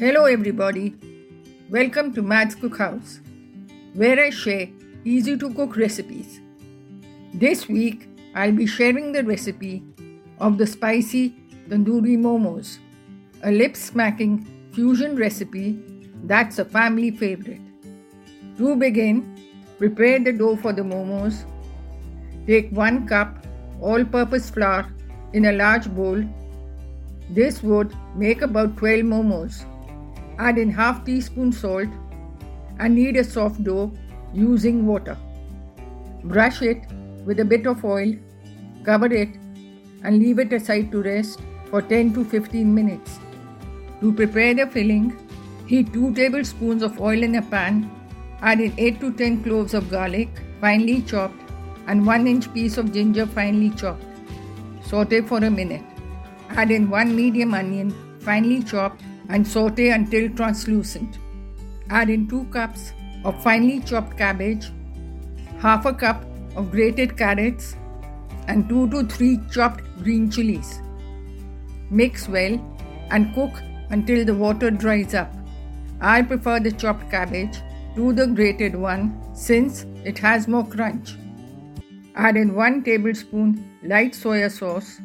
Hello, everybody. Welcome to Matt's Cookhouse, where I share easy to cook recipes. This week, I'll be sharing the recipe of the spicy tandoori momos, a lip smacking fusion recipe that's a family favorite. To begin, prepare the dough for the momos. Take 1 cup all purpose flour in a large bowl. This would make about 12 momos. Add in half teaspoon salt and knead a soft dough using water. Brush it with a bit of oil, cover it and leave it aside to rest for 10 to 15 minutes. To prepare the filling, heat 2 tablespoons of oil in a pan, add in 8 to 10 cloves of garlic, finely chopped, and 1 inch piece of ginger finely chopped. Saute for a minute. Add in 1 medium onion, finely chopped, and saute until translucent. Add in 2 cups of finely chopped cabbage, half a cup of grated carrots, and 2 to 3 chopped green chilies. Mix well and cook until the water dries up. I prefer the chopped cabbage to the grated one since it has more crunch. Add in 1 tablespoon light soya sauce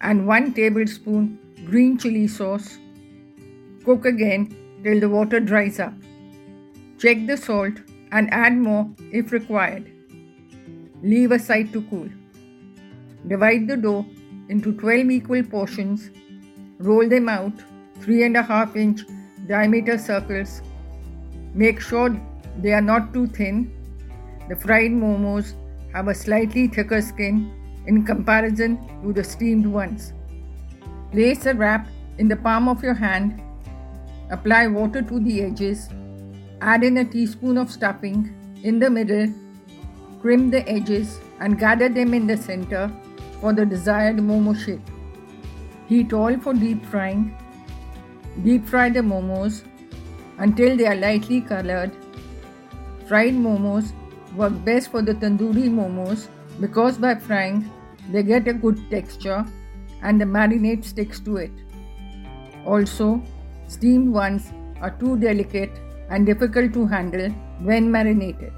and 1 tablespoon green chili sauce. Cook again till the water dries up. Check the salt and add more if required. Leave aside to cool. Divide the dough into 12 equal portions. Roll them out 3.5 inch diameter circles. Make sure they are not too thin. The fried momos have a slightly thicker skin in comparison to the steamed ones. Place a wrap in the palm of your hand. Apply water to the edges. Add in a teaspoon of stuffing in the middle. Crimp the edges and gather them in the center for the desired momo shape. Heat oil for deep frying. Deep fry the momos until they are lightly colored. Fried momos work best for the tandoori momos because by frying they get a good texture and the marinade sticks to it. Also, steamed ones are too delicate and difficult to handle when marinated.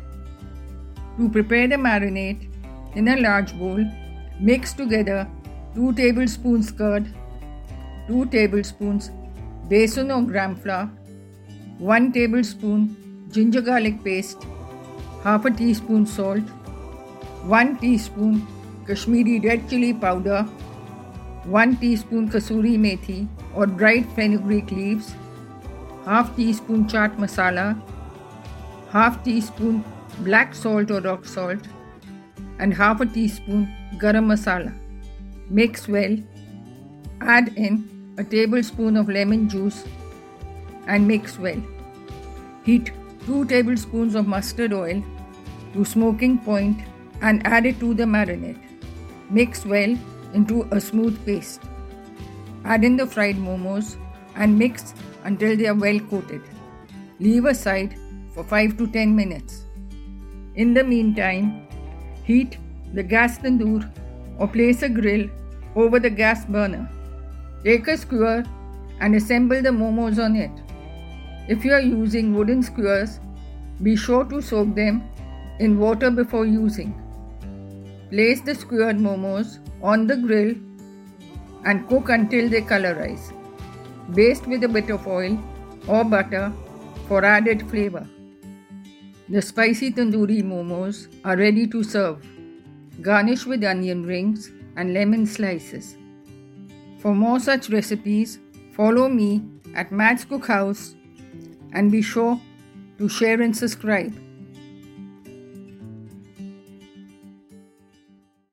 To prepare the marinade, in a large bowl, mix together 2 tablespoons curd, 2 tablespoons besan or gram flour, 1 tablespoon ginger garlic paste, half a teaspoon salt, 1 teaspoon Kashmiri red chili powder, 1 teaspoon kasuri methi or dried fenugreek leaves, half teaspoon chaat masala, half teaspoon black salt or rock salt, and half a teaspoon garam masala. Mix well. Add in a tablespoon of lemon juice and mix well. Heat 2 tablespoons of mustard oil to smoking point and add it to the marinade. Mix well into a smooth paste. Add in the fried momos and mix until they are well coated. Leave aside for 5 to 10 minutes. In the meantime, heat the gas tandoor or place a grill over the gas burner. Take a skewer and assemble the momos on it. If you are using wooden skewers, be sure to soak them in water before using. Place the skewered momos on the grill and cook until they colorize. Baste with a bit of oil or butter for added flavor. The spicy tandoori momos are ready to serve. Garnish with onion rings and lemon slices. For more such recipes, follow me at Matt's Cookhouse and be sure to share and subscribe.